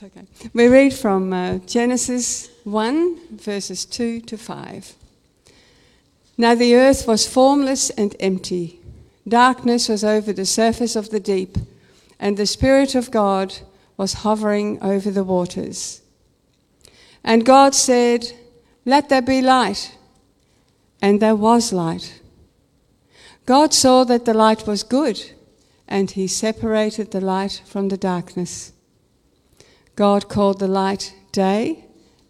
It's okay. We read from uh, Genesis 1, verses 2 to 5. Now the earth was formless and empty. Darkness was over the surface of the deep, and the Spirit of God was hovering over the waters. And God said, Let there be light. And there was light. God saw that the light was good, and he separated the light from the darkness. God called the light day,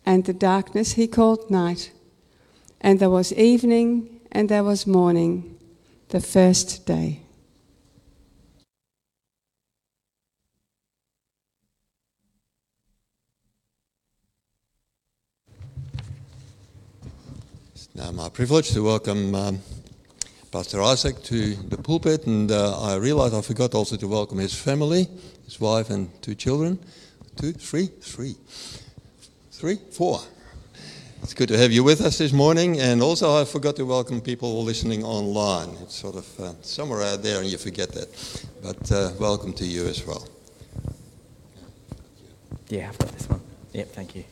and the darkness he called night. And there was evening, and there was morning, the first day. It's now my privilege to welcome um, Pastor Isaac to the pulpit, and uh, I realize I forgot also to welcome his family, his wife, and two children. Two, three, three, three, four. It's good to have you with us this morning, and also I forgot to welcome people listening online. It's sort of uh, somewhere out there, and you forget that. But uh, welcome to you as well. Yeah, I've got this one. Yep, thank you.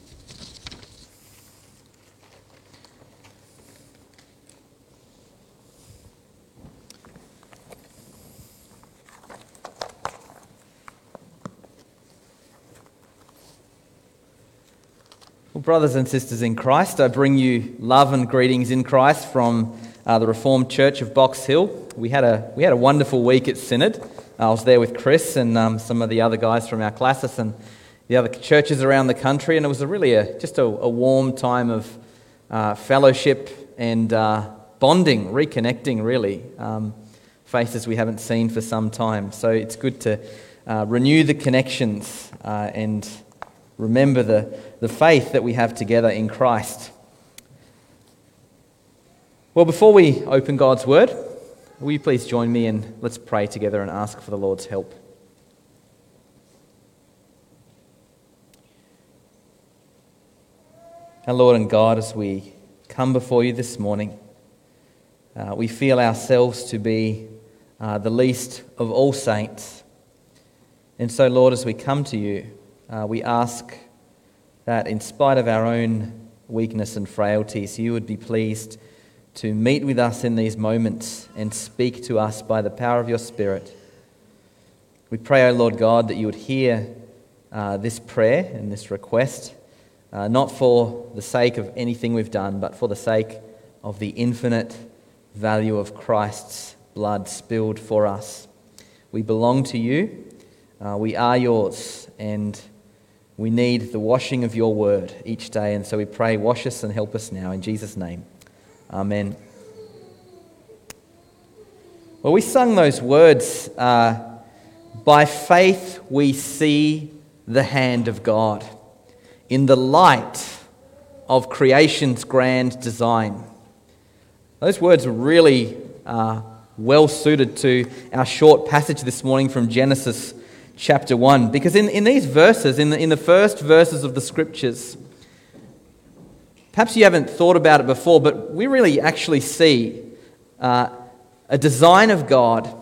Well, brothers and sisters in Christ, I bring you love and greetings in Christ from uh, the Reformed Church of Box Hill. We had a, we had a wonderful week at Synod. I was there with Chris and um, some of the other guys from our classes and the other churches around the country, and it was a really a, just a, a warm time of uh, fellowship and uh, bonding, reconnecting, really. Um, faces we haven't seen for some time. So it's good to uh, renew the connections uh, and remember the, the faith that we have together in Christ. Well, before we open God's Word, will you please join me and let's pray together and ask for the Lord's help. Our Lord and God, as we come before you this morning, uh, we feel ourselves to be uh, the least of all saints. And so, Lord, as we come to you, uh, we ask that in spite of our own weakness and frailties, you would be pleased to meet with us in these moments and speak to us by the power of your Spirit. We pray, O Lord God, that you would hear uh, this prayer and this request, uh, not for the sake of anything we've done, but for the sake of the infinite value of Christ's blood spilled for us. We belong to you, uh, we are yours, and we need the washing of your word each day. And so we pray, wash us and help us now. In Jesus' name, amen. Well, we sung those words uh, by faith we see the hand of God in the light of creation's grand design. Those words are really uh, well suited to our short passage this morning from Genesis chapter 1. Because in, in these verses, in the, in the first verses of the scriptures, perhaps you haven't thought about it before, but we really actually see uh, a design of God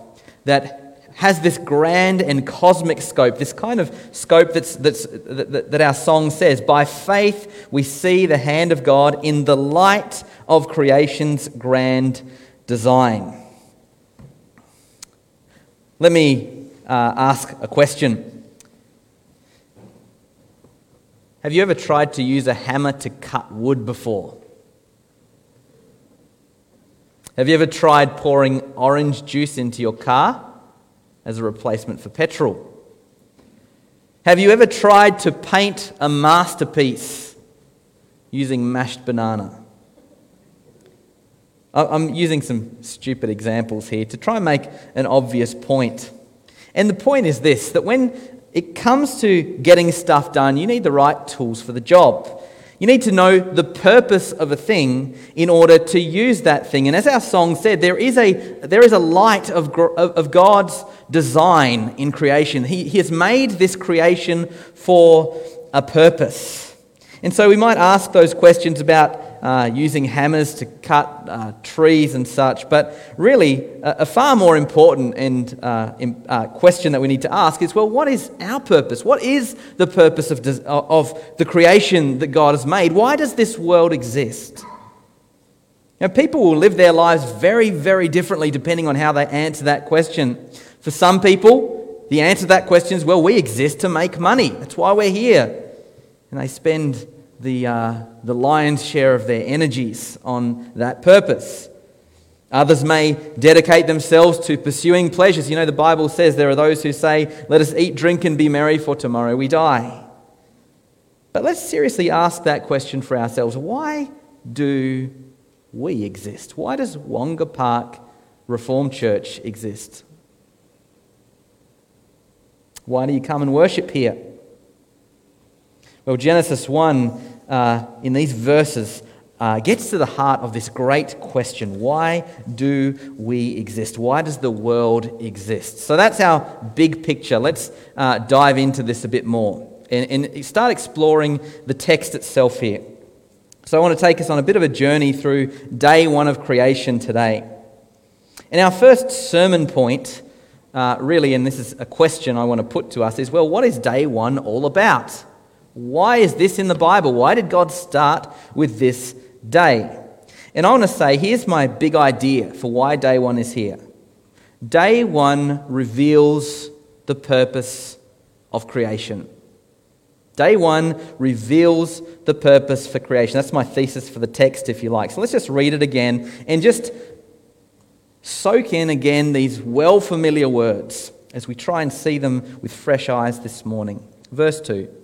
that has this grand and cosmic scope, this kind of scope that's, that's, that, that our song says. By faith, we see the hand of God in the light of creation's grand design. Let me uh, ask a question. Have you ever tried to use a hammer to cut wood before? Have you ever tried pouring orange juice into your car as a replacement for petrol? Have you ever tried to paint a masterpiece using mashed banana? I'm using some stupid examples here to try and make an obvious point. And the point is this that when it comes to getting stuff done, you need the right tools for the job. You need to know the purpose of a thing in order to use that thing. And as our song said, there is a, there is a light of, of God's design in creation. He, he has made this creation for a purpose. And so we might ask those questions about uh, using hammers to cut uh, trees and such. But really, a, a far more important and uh, im- uh, question that we need to ask is well, what is our purpose? What is the purpose of, des- of the creation that God has made? Why does this world exist? Now, people will live their lives very, very differently depending on how they answer that question. For some people, the answer to that question is well, we exist to make money. That's why we're here. And they spend the, uh, the lion's share of their energies on that purpose. Others may dedicate themselves to pursuing pleasures. You know, the Bible says there are those who say, Let us eat, drink, and be merry, for tomorrow we die. But let's seriously ask that question for ourselves. Why do we exist? Why does Wonga Park Reformed Church exist? Why do you come and worship here? Well, Genesis 1, uh, in these verses, uh, gets to the heart of this great question why do we exist? Why does the world exist? So that's our big picture. Let's uh, dive into this a bit more and, and start exploring the text itself here. So I want to take us on a bit of a journey through day one of creation today. And our first sermon point, uh, really, and this is a question I want to put to us, is well, what is day one all about? Why is this in the Bible? Why did God start with this day? And I want to say, here's my big idea for why day one is here. Day one reveals the purpose of creation. Day one reveals the purpose for creation. That's my thesis for the text, if you like. So let's just read it again and just soak in again these well familiar words as we try and see them with fresh eyes this morning. Verse 2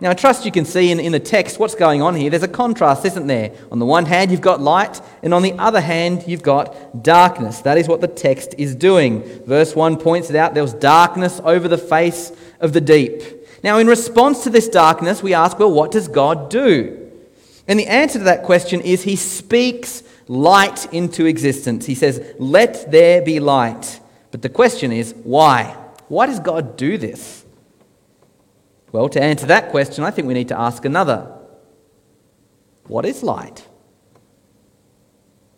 Now, I trust you can see in, in the text what's going on here. There's a contrast, isn't there? On the one hand, you've got light, and on the other hand, you've got darkness. That is what the text is doing. Verse 1 points it out there was darkness over the face of the deep. Now, in response to this darkness, we ask, well, what does God do? And the answer to that question is He speaks light into existence. He says, Let there be light. But the question is, why? Why does God do this? Well, to answer that question, I think we need to ask another What is light?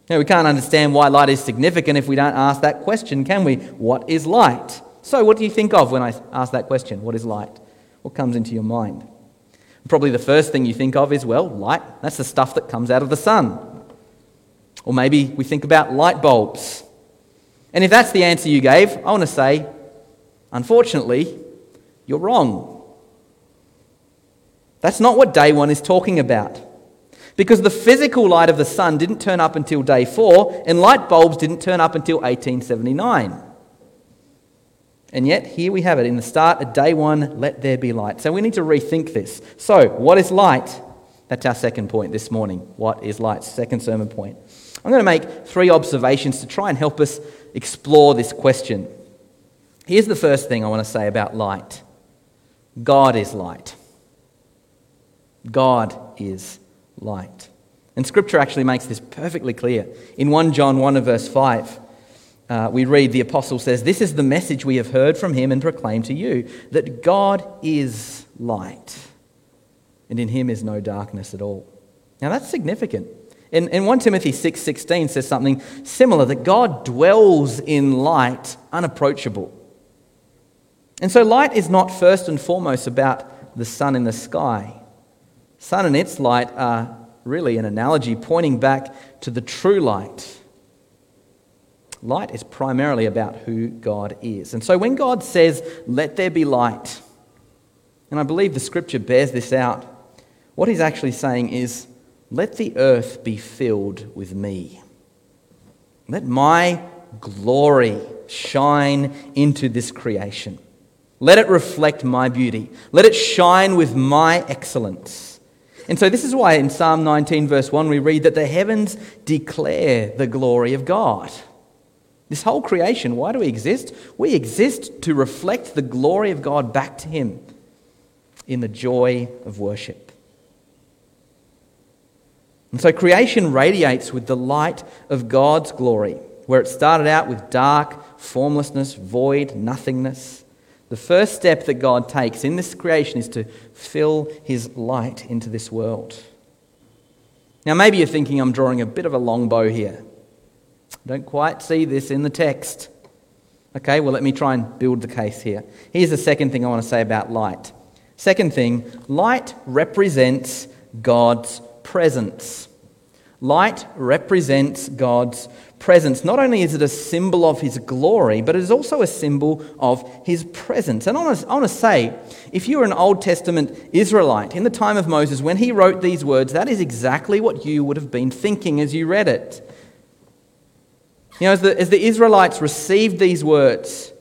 Now, we can't understand why light is significant if we don't ask that question, can we? What is light? So, what do you think of when I ask that question? What is light? What comes into your mind? Probably the first thing you think of is, well, light. That's the stuff that comes out of the sun. Or maybe we think about light bulbs. And if that's the answer you gave, I want to say, unfortunately, you're wrong. That's not what day one is talking about. Because the physical light of the sun didn't turn up until day four, and light bulbs didn't turn up until 1879. And yet, here we have it in the start of day one, let there be light. So we need to rethink this. So, what is light? That's our second point this morning. What is light? Second sermon point. I'm going to make three observations to try and help us explore this question. Here's the first thing I want to say about light God is light. God is light. And Scripture actually makes this perfectly clear. In 1 John 1 and verse 5, uh, we read the apostle says, This is the message we have heard from him and proclaimed to you that God is light, and in him is no darkness at all. Now that's significant. In, in 1 Timothy 6 16 says something similar that God dwells in light unapproachable. And so light is not first and foremost about the sun in the sky. Sun and its light are really an analogy pointing back to the true light Light is primarily about who God is. And so when God says, let there be light, and I believe the scripture bears this out, what he's actually saying is, let the earth be filled with me. Let my glory shine into this creation. Let it reflect my beauty. Let it shine with my excellence. And so, this is why in Psalm 19, verse 1, we read that the heavens declare the glory of God. This whole creation, why do we exist? We exist to reflect the glory of God back to Him in the joy of worship. And so, creation radiates with the light of God's glory, where it started out with dark, formlessness, void, nothingness. The first step that God takes in this creation is to fill his light into this world. Now, maybe you're thinking I'm drawing a bit of a long bow here. I Don't quite see this in the text. Okay, well, let me try and build the case here. Here's the second thing I want to say about light. Second thing, light represents God's presence. Light represents God's presence. Not only is it a symbol of his glory, but it is also a symbol of his presence. And I want, to, say, if you were an Old Testament Israelite in the time of Moses, when he wrote these words, that is exactly what you would have been thinking as you read it. You know, as the, as the Israelites received these words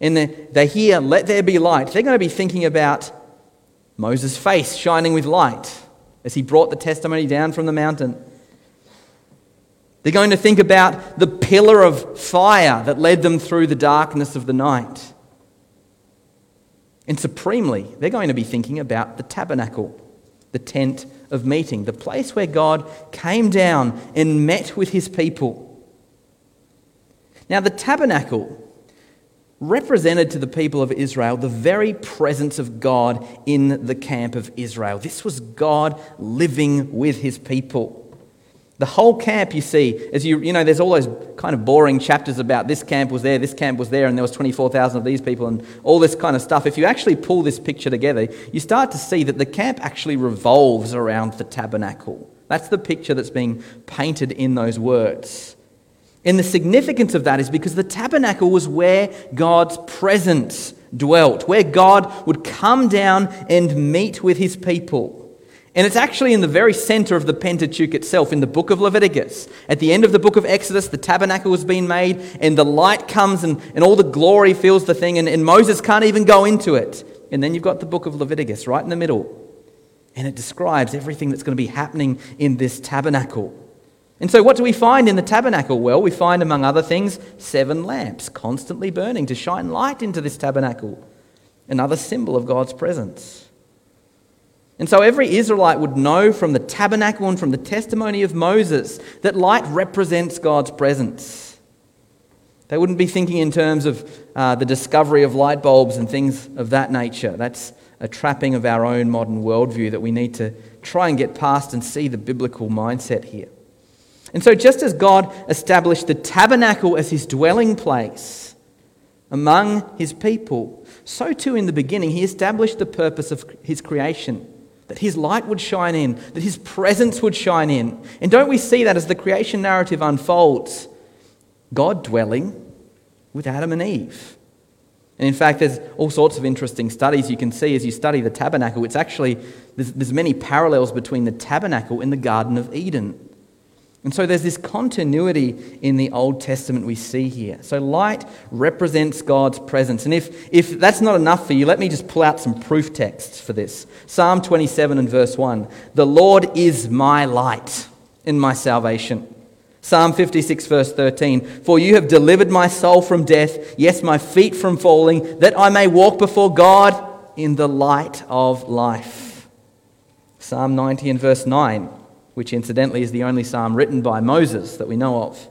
and the, they hear, let there be light, they're going to be thinking about Moses' face shining with light as he brought the testimony down from the mountain. They're going to think about the pillar of fire that led them through the darkness of the night. And supremely, they're going to be thinking about the tabernacle, the tent of meeting, the place where God came down and met with his people. Now, the tabernacle represented to the people of Israel the very presence of God in the camp of Israel. This was God living with his people. The whole camp, you see, as you, you know, there's all those kind of boring chapters about this camp was there, this camp was there, and there was 24,000 of these people, and all this kind of stuff. If you actually pull this picture together, you start to see that the camp actually revolves around the tabernacle. That's the picture that's being painted in those words. And the significance of that is because the tabernacle was where God's presence dwelt, where God would come down and meet with his people. And it's actually in the very center of the Pentateuch itself, in the book of Leviticus. At the end of the book of Exodus, the tabernacle has been made, and the light comes, and, and all the glory fills the thing, and, and Moses can't even go into it. And then you've got the book of Leviticus right in the middle. And it describes everything that's going to be happening in this tabernacle. And so, what do we find in the tabernacle? Well, we find, among other things, seven lamps constantly burning to shine light into this tabernacle, another symbol of God's presence. And so every Israelite would know from the tabernacle and from the testimony of Moses that light represents God's presence. They wouldn't be thinking in terms of uh, the discovery of light bulbs and things of that nature. That's a trapping of our own modern worldview that we need to try and get past and see the biblical mindset here. And so, just as God established the tabernacle as his dwelling place among his people, so too in the beginning he established the purpose of his creation that his light would shine in, that his presence would shine in. And don't we see that as the creation narrative unfolds? God dwelling with Adam and Eve. And in fact, there's all sorts of interesting studies you can see as you study the tabernacle. It's actually, there's, there's many parallels between the tabernacle and the Garden of Eden. And so there's this continuity in the Old Testament we see here. So light represents God's presence. And if, if that's not enough for you, let me just pull out some proof texts for this. Psalm 27 and verse 1 The Lord is my light in my salvation. Psalm 56, verse 13 For you have delivered my soul from death, yes, my feet from falling, that I may walk before God in the light of life. Psalm 90 and verse 9 which incidentally is the only psalm written by Moses that we know of.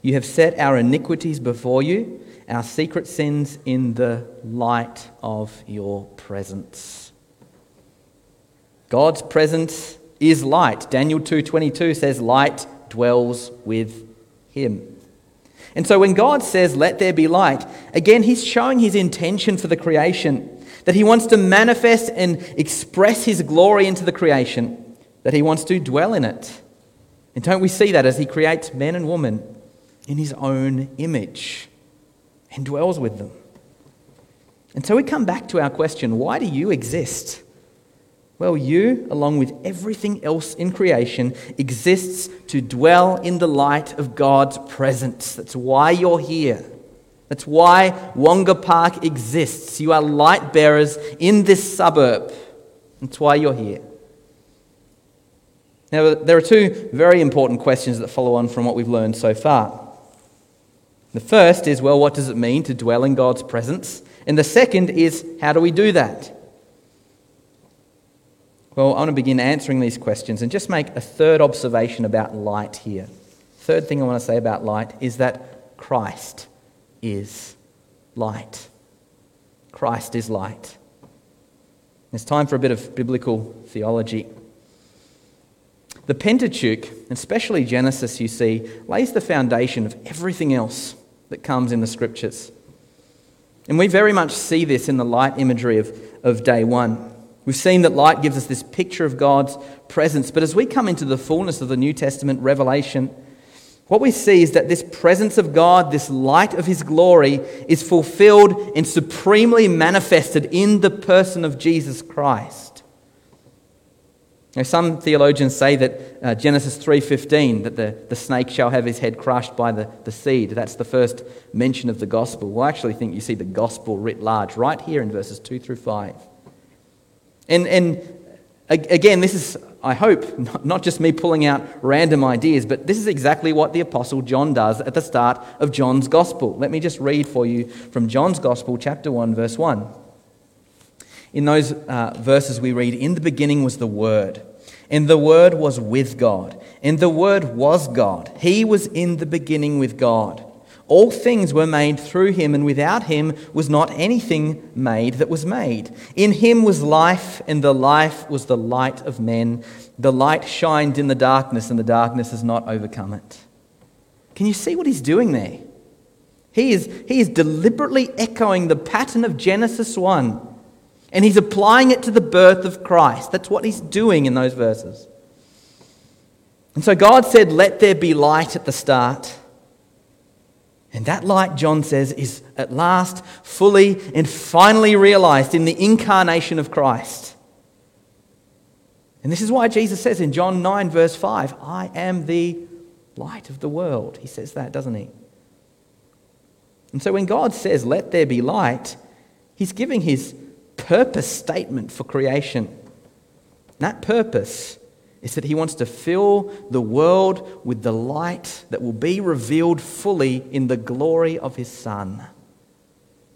You have set our iniquities before you, our secret sins in the light of your presence. God's presence is light. Daniel 2:22 says light dwells with him. And so when God says let there be light, again he's showing his intention for the creation, that he wants to manifest and express his glory into the creation that he wants to dwell in it. And don't we see that as he creates men and women in his own image and dwells with them? And so we come back to our question why do you exist? Well, you, along with everything else in creation, exists to dwell in the light of God's presence. That's why you're here. That's why Wonga Park exists. You are light bearers in this suburb. That's why you're here. Now, there are two very important questions that follow on from what we've learned so far. The first is, well, what does it mean to dwell in God's presence? And the second is, how do we do that? Well, I want to begin answering these questions and just make a third observation about light here. Third thing I want to say about light is that Christ is light. Christ is light. It's time for a bit of biblical theology. The Pentateuch, especially Genesis, you see, lays the foundation of everything else that comes in the scriptures. And we very much see this in the light imagery of, of day one. We've seen that light gives us this picture of God's presence, but as we come into the fullness of the New Testament revelation, what we see is that this presence of God, this light of His glory, is fulfilled and supremely manifested in the person of Jesus Christ. Now, some theologians say that uh, Genesis 3.15, that the, the snake shall have his head crushed by the, the seed. That's the first mention of the gospel. Well, I actually think you see the gospel writ large right here in verses 2 through 5. And, and again, this is, I hope, not just me pulling out random ideas, but this is exactly what the Apostle John does at the start of John's gospel. Let me just read for you from John's gospel, chapter 1, verse 1. In those uh, verses, we read, In the beginning was the Word, and the Word was with God, and the Word was God. He was in the beginning with God. All things were made through him, and without him was not anything made that was made. In him was life, and the life was the light of men. The light shined in the darkness, and the darkness has not overcome it. Can you see what he's doing there? He is, he is deliberately echoing the pattern of Genesis 1, and he's applying it to the birth of Christ. That's what he's doing in those verses. And so God said, Let there be light at the start. And that light, John says, is at last fully and finally realized in the incarnation of Christ. And this is why Jesus says in John 9, verse 5, I am the light of the world. He says that, doesn't he? And so when God says, Let there be light, he's giving his purpose statement for creation. That purpose is that he wants to fill the world with the light that will be revealed fully in the glory of his Son.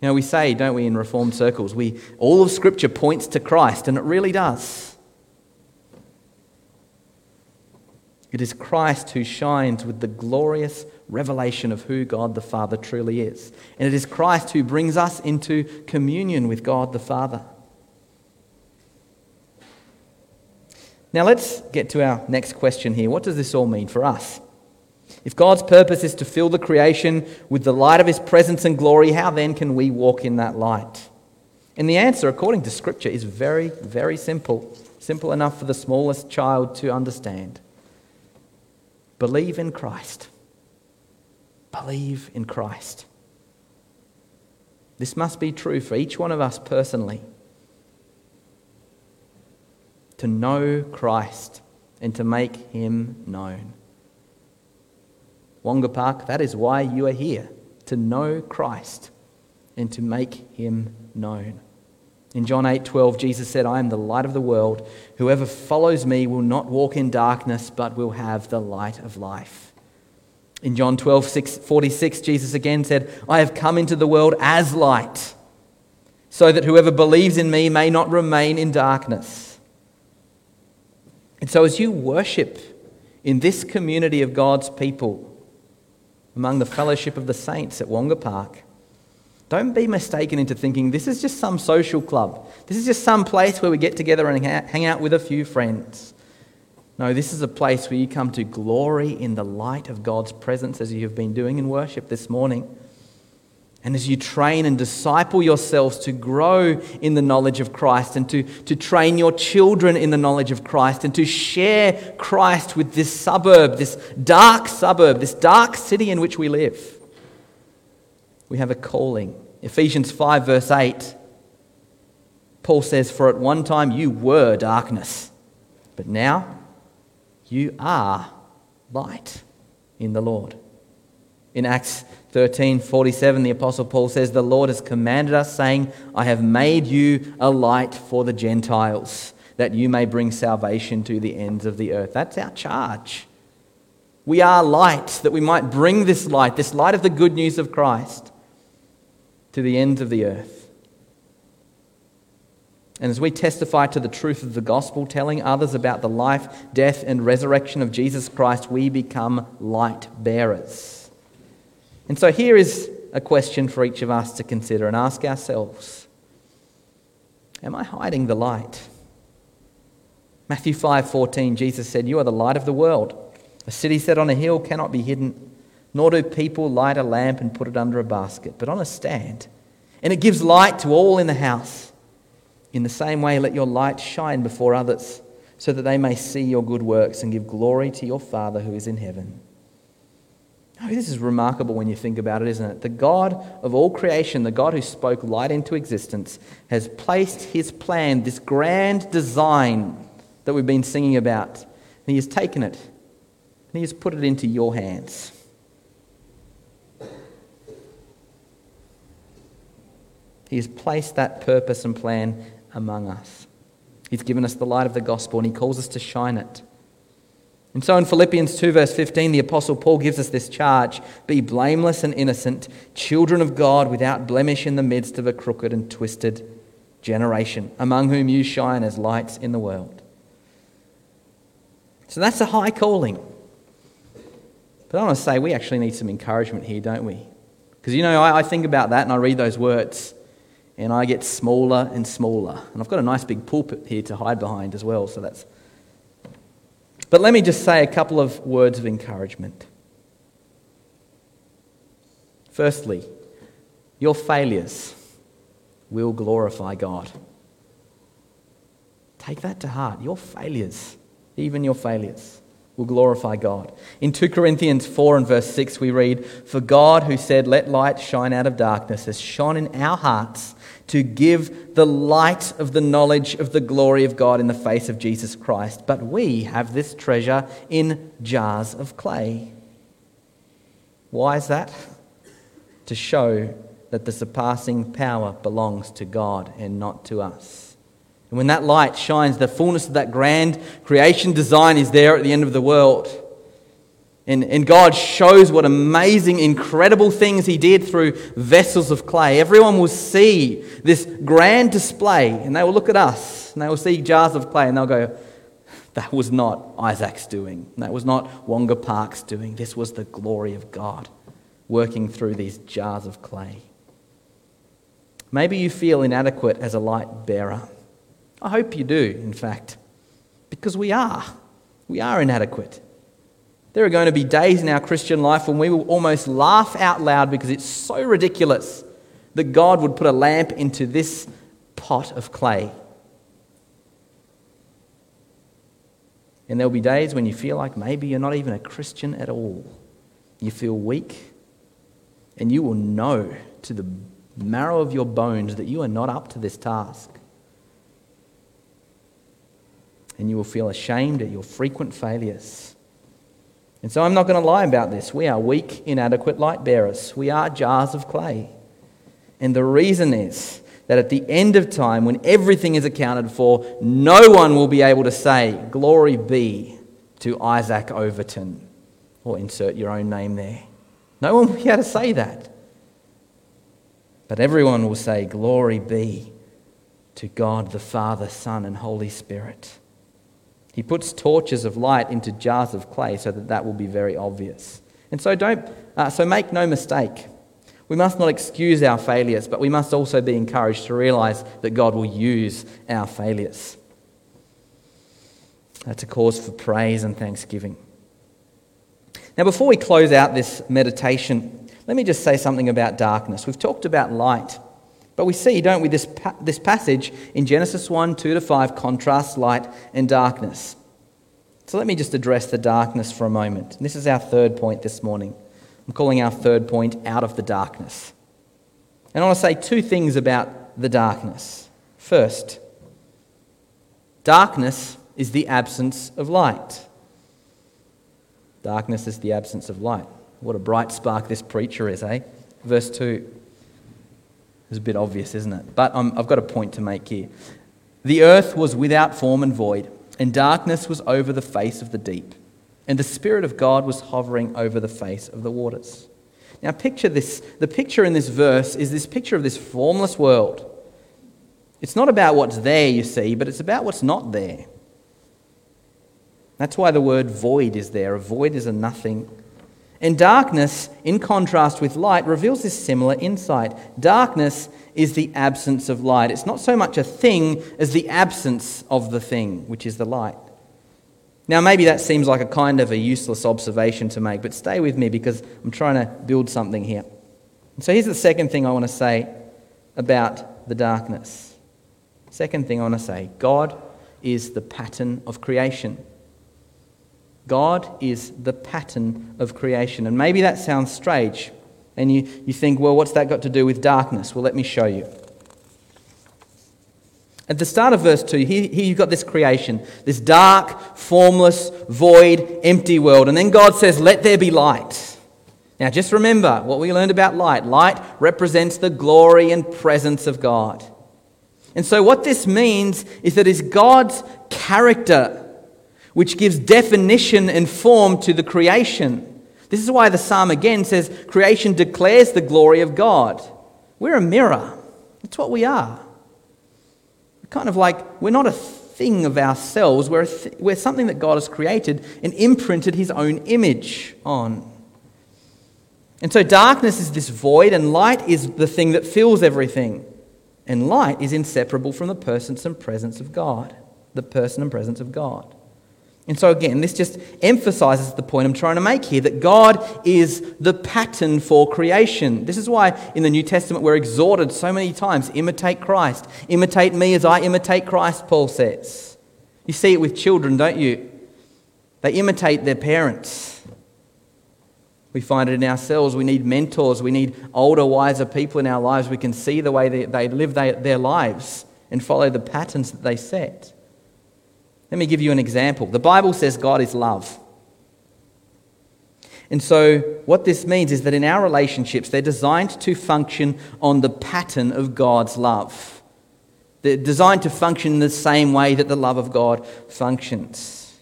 You know, we say, don't we, in Reformed circles, we, all of Scripture points to Christ, and it really does. It is Christ who shines with the glorious revelation of who God the Father truly is. And it is Christ who brings us into communion with God the Father. Now let's get to our next question here. What does this all mean for us? If God's purpose is to fill the creation with the light of his presence and glory, how then can we walk in that light? And the answer, according to Scripture, is very, very simple. Simple enough for the smallest child to understand. Believe in Christ. Believe in Christ. This must be true for each one of us personally to know Christ and to make him known. Wonga Park, that is why you are here, to know Christ and to make him known. In John 8:12 Jesus said, "I am the light of the world. Whoever follows me will not walk in darkness, but will have the light of life." In John 12:46 Jesus again said, "I have come into the world as light, so that whoever believes in me may not remain in darkness." And so, as you worship in this community of God's people, among the fellowship of the saints at Wonga Park, don't be mistaken into thinking this is just some social club. This is just some place where we get together and hang out with a few friends. No, this is a place where you come to glory in the light of God's presence as you have been doing in worship this morning. And as you train and disciple yourselves to grow in the knowledge of Christ and to, to train your children in the knowledge of Christ and to share Christ with this suburb, this dark suburb, this dark city in which we live, we have a calling. Ephesians 5, verse 8, Paul says, For at one time you were darkness, but now you are light in the Lord. In Acts 13:47 the apostle Paul says the Lord has commanded us saying I have made you a light for the Gentiles that you may bring salvation to the ends of the earth. That's our charge. We are light, that we might bring this light, this light of the good news of Christ, to the ends of the earth. And as we testify to the truth of the gospel, telling others about the life, death, and resurrection of Jesus Christ, we become light bearers. And so here is a question for each of us to consider and ask ourselves Am I hiding the light? Matthew 5:14 Jesus said, "You are the light of the world. A city set on a hill cannot be hidden, nor do people light a lamp and put it under a basket, but on a stand, and it gives light to all in the house." In the same way, let your light shine before others, so that they may see your good works and give glory to your Father who is in heaven. Oh, this is remarkable when you think about it, isn't it? The God of all creation, the God who spoke light into existence, has placed his plan, this grand design that we've been singing about, and he has taken it and he has put it into your hands. He has placed that purpose and plan among us. He's given us the light of the gospel and he calls us to shine it. And so in Philippians 2, verse 15, the Apostle Paul gives us this charge Be blameless and innocent, children of God without blemish in the midst of a crooked and twisted generation, among whom you shine as lights in the world. So that's a high calling. But I want to say we actually need some encouragement here, don't we? Because, you know, I, I think about that and I read those words and I get smaller and smaller. And I've got a nice big pulpit here to hide behind as well, so that's. But let me just say a couple of words of encouragement. Firstly, your failures will glorify God. Take that to heart. Your failures, even your failures, will glorify God. In 2 Corinthians 4 and verse 6, we read, For God, who said, Let light shine out of darkness, has shone in our hearts to give the light of the knowledge of the glory of God in the face of Jesus Christ. But we have this treasure in jars of clay. Why is that? To show that the surpassing power belongs to God and not to us. And when that light shines, the fullness of that grand creation design is there at the end of the world. And, and God shows what amazing, incredible things He did through vessels of clay. Everyone will see this grand display and they will look at us and they will see jars of clay and they'll go, That was not Isaac's doing. That was not Wonga Park's doing. This was the glory of God working through these jars of clay. Maybe you feel inadequate as a light bearer. I hope you do, in fact, because we are. We are inadequate. There are going to be days in our Christian life when we will almost laugh out loud because it's so ridiculous that God would put a lamp into this pot of clay. And there'll be days when you feel like maybe you're not even a Christian at all. You feel weak, and you will know to the marrow of your bones that you are not up to this task. And you will feel ashamed at your frequent failures. And so I'm not going to lie about this. We are weak, inadequate light bearers. We are jars of clay. And the reason is that at the end of time, when everything is accounted for, no one will be able to say, Glory be to Isaac Overton, or insert your own name there. No one will be able to say that. But everyone will say, Glory be to God the Father, Son, and Holy Spirit. He puts torches of light into jars of clay so that that will be very obvious. And so don't uh, so make no mistake. We must not excuse our failures, but we must also be encouraged to realize that God will use our failures. That's a cause for praise and thanksgiving. Now, before we close out this meditation, let me just say something about darkness. We've talked about light. But we see, don't we, this, pa- this passage in Genesis 1 2 to 5 contrasts light and darkness. So let me just address the darkness for a moment. This is our third point this morning. I'm calling our third point out of the darkness. And I want to say two things about the darkness. First, darkness is the absence of light. Darkness is the absence of light. What a bright spark this preacher is, eh? Verse 2. It's a bit obvious, isn't it? But um, I've got a point to make here. The earth was without form and void, and darkness was over the face of the deep, and the Spirit of God was hovering over the face of the waters. Now, picture this. The picture in this verse is this picture of this formless world. It's not about what's there, you see, but it's about what's not there. That's why the word void is there. A void is a nothing. And darkness, in contrast with light, reveals this similar insight. Darkness is the absence of light. It's not so much a thing as the absence of the thing, which is the light. Now, maybe that seems like a kind of a useless observation to make, but stay with me because I'm trying to build something here. So, here's the second thing I want to say about the darkness. Second thing I want to say God is the pattern of creation. God is the pattern of creation. And maybe that sounds strange. And you, you think, well, what's that got to do with darkness? Well, let me show you. At the start of verse 2, here, here you've got this creation, this dark, formless, void, empty world. And then God says, Let there be light. Now, just remember what we learned about light. Light represents the glory and presence of God. And so, what this means is that it's God's character which gives definition and form to the creation. This is why the psalm again says, Creation declares the glory of God. We're a mirror. That's what we are kind of like we're not a thing of ourselves, we're, th- we're something that God has created and imprinted his own image on. And so darkness is this void, and light is the thing that fills everything. And light is inseparable from the persons and presence of God, the person and presence of God. And so, again, this just emphasizes the point I'm trying to make here that God is the pattern for creation. This is why in the New Testament we're exhorted so many times imitate Christ. Imitate me as I imitate Christ, Paul says. You see it with children, don't you? They imitate their parents. We find it in ourselves. We need mentors. We need older, wiser people in our lives. We can see the way they, they live they, their lives and follow the patterns that they set. Let me give you an example. The Bible says God is love. And so, what this means is that in our relationships, they're designed to function on the pattern of God's love. They're designed to function in the same way that the love of God functions.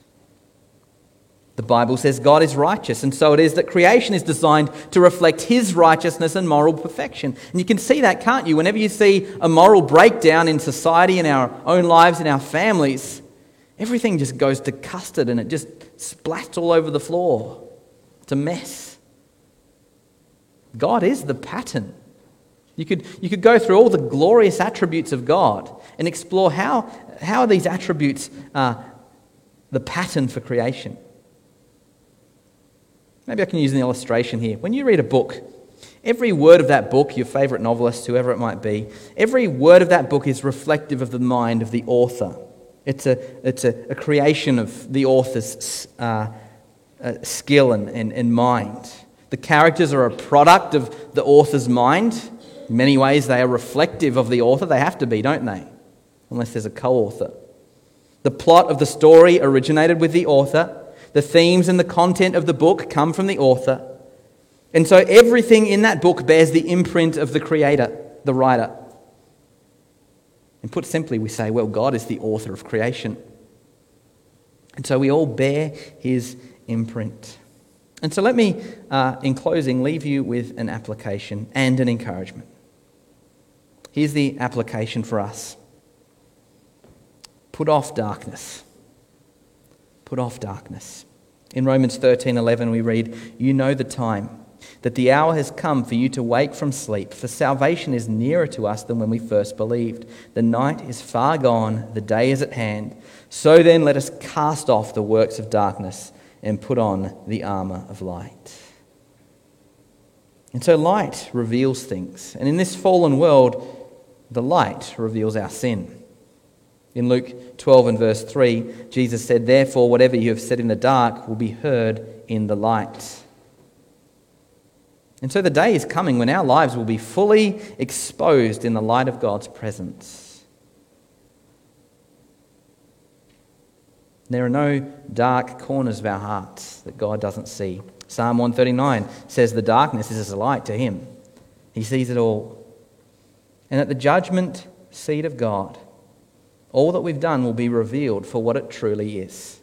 The Bible says God is righteous, and so it is that creation is designed to reflect His righteousness and moral perfection. And you can see that, can't you? Whenever you see a moral breakdown in society, in our own lives, in our families, everything just goes to custard and it just splats all over the floor. It's a mess. God is the pattern. You could, you could go through all the glorious attributes of God and explore how, how these attributes are the pattern for creation. Maybe I can use an illustration here. When you read a book, every word of that book, your favourite novelist, whoever it might be, every word of that book is reflective of the mind of the author. It's a, it's a, a creation of the author's uh, uh, skill and, and, and mind. The characters are a product of the author's mind. In many ways, they are reflective of the author. They have to be, don't they? Unless there's a co author. The plot of the story originated with the author. The themes and the content of the book come from the author. And so everything in that book bears the imprint of the creator, the writer. And put simply, we say, well, God is the author of creation. And so we all bear his imprint. And so let me, uh, in closing, leave you with an application and an encouragement. Here's the application for us put off darkness. Put off darkness. In Romans 13 11, we read, You know the time that the hour has come for you to wake from sleep, for salvation is nearer to us than when we first believed. The night is far gone, the day is at hand. So then, let us cast off the works of darkness and put on the armour of light. And so, light reveals things. And in this fallen world, the light reveals our sin. In Luke 12 and verse 3, Jesus said, Therefore, whatever you have said in the dark will be heard in the light. And so the day is coming when our lives will be fully exposed in the light of God's presence. There are no dark corners of our hearts that God doesn't see. Psalm 139 says the darkness is as a light to him. He sees it all. And at the judgment seat of God, All that we've done will be revealed for what it truly is.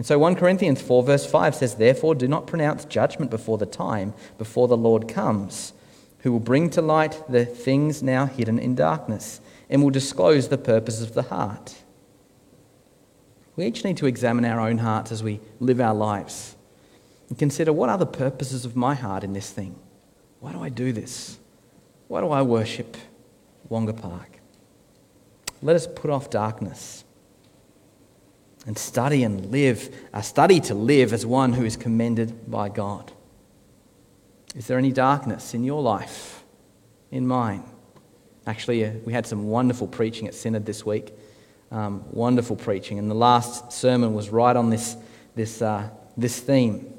And so 1 Corinthians 4, verse 5 says, Therefore, do not pronounce judgment before the time, before the Lord comes, who will bring to light the things now hidden in darkness, and will disclose the purposes of the heart. We each need to examine our own hearts as we live our lives and consider what are the purposes of my heart in this thing? Why do I do this? Why do I worship Wonga Park? Let us put off darkness and study and live, uh, study to live as one who is commended by God. Is there any darkness in your life, in mine? Actually, uh, we had some wonderful preaching at Synod this week. Um, wonderful preaching. And the last sermon was right on this, this, uh, this theme.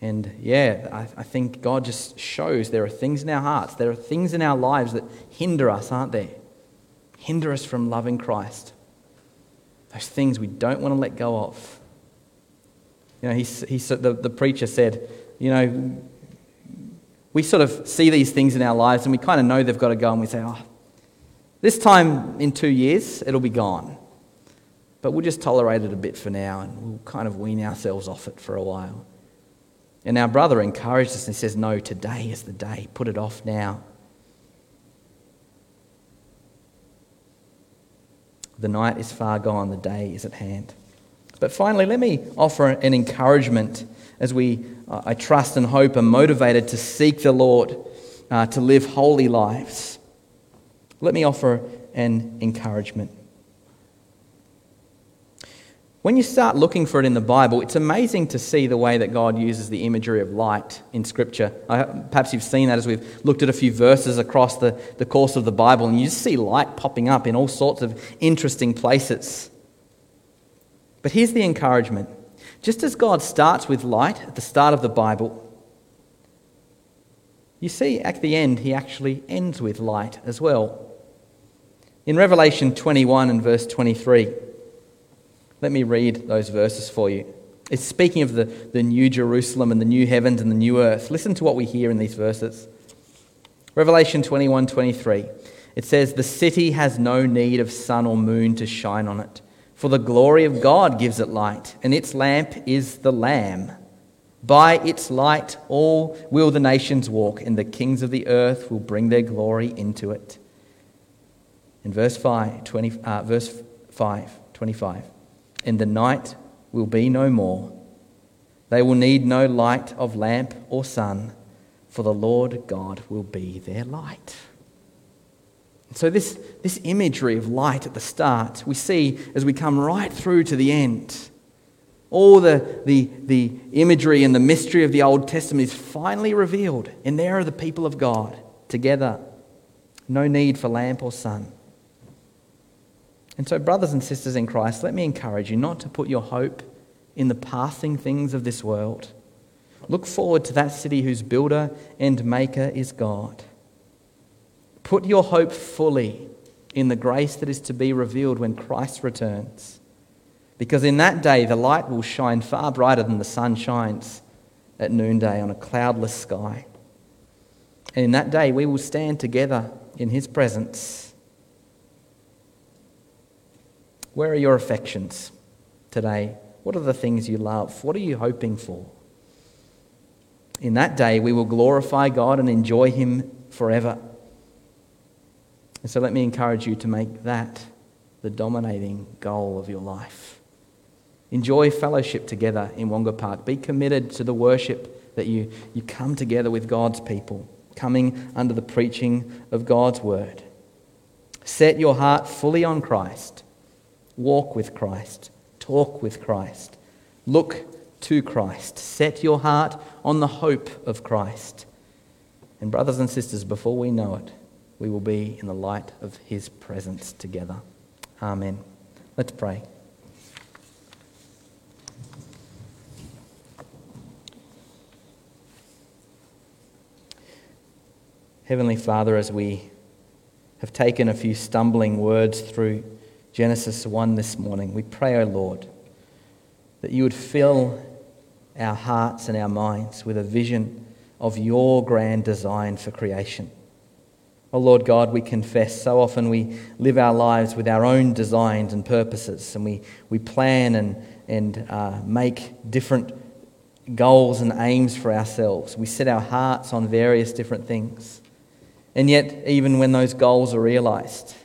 And yeah, I, I think God just shows there are things in our hearts, there are things in our lives that hinder us, aren't there? Hinder us from loving Christ. Those things we don't want to let go of. You know, he, he, the, the preacher said, you know, we sort of see these things in our lives and we kind of know they've got to go and we say, oh, this time in two years, it'll be gone. But we'll just tolerate it a bit for now and we'll kind of wean ourselves off it for a while. And our brother encouraged us and says, No, today is the day. Put it off now. The night is far gone, the day is at hand. But finally, let me offer an encouragement as we, I trust and hope, are motivated to seek the Lord, uh, to live holy lives. Let me offer an encouragement. When you start looking for it in the Bible, it's amazing to see the way that God uses the imagery of light in Scripture. I, perhaps you've seen that as we've looked at a few verses across the, the course of the Bible, and you just see light popping up in all sorts of interesting places. But here's the encouragement just as God starts with light at the start of the Bible, you see at the end, he actually ends with light as well. In Revelation 21 and verse 23, let me read those verses for you. It's speaking of the, the new Jerusalem and the new heavens and the new earth. Listen to what we hear in these verses. Revelation 21 23. It says, The city has no need of sun or moon to shine on it, for the glory of God gives it light, and its lamp is the Lamb. By its light all will the nations walk, and the kings of the earth will bring their glory into it. In verse 5, 20, uh, verse 5 25 and the night will be no more. They will need no light of lamp or sun, for the Lord God will be their light. So, this, this imagery of light at the start, we see as we come right through to the end. All the, the, the imagery and the mystery of the Old Testament is finally revealed, and there are the people of God together. No need for lamp or sun. And so, brothers and sisters in Christ, let me encourage you not to put your hope in the passing things of this world. Look forward to that city whose builder and maker is God. Put your hope fully in the grace that is to be revealed when Christ returns. Because in that day, the light will shine far brighter than the sun shines at noonday on a cloudless sky. And in that day, we will stand together in his presence where are your affections today? What are the things you love? What are you hoping for? In that day, we will glorify God and enjoy Him forever. And so let me encourage you to make that the dominating goal of your life. Enjoy fellowship together in Wonga Park. Be committed to the worship that you, you come together with God's people, coming under the preaching of God's word. Set your heart fully on Christ Walk with Christ. Talk with Christ. Look to Christ. Set your heart on the hope of Christ. And, brothers and sisters, before we know it, we will be in the light of his presence together. Amen. Let's pray. Heavenly Father, as we have taken a few stumbling words through Genesis 1 this morning. We pray, O Lord, that you would fill our hearts and our minds with a vision of your grand design for creation. Oh Lord God, we confess so often we live our lives with our own designs and purposes, and we, we plan and, and uh, make different goals and aims for ourselves. We set our hearts on various different things. And yet, even when those goals are realized,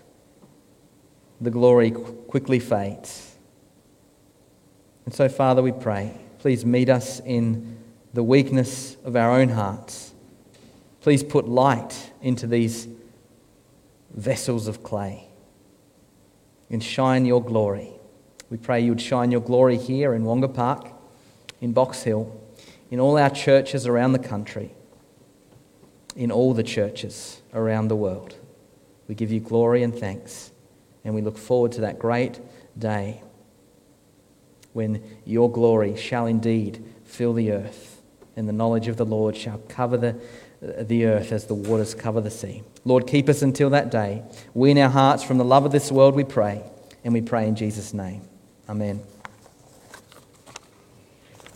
the glory quickly fades. And so, Father, we pray, please meet us in the weakness of our own hearts. Please put light into these vessels of clay and shine your glory. We pray you would shine your glory here in Wonga Park, in Box Hill, in all our churches around the country, in all the churches around the world. We give you glory and thanks, and we look forward to that great day when your glory shall indeed fill the earth, and the knowledge of the Lord shall cover the, the earth as the waters cover the sea. Lord, keep us until that day. Wean our hearts from the love of this world, we pray, and we pray in Jesus' name. Amen.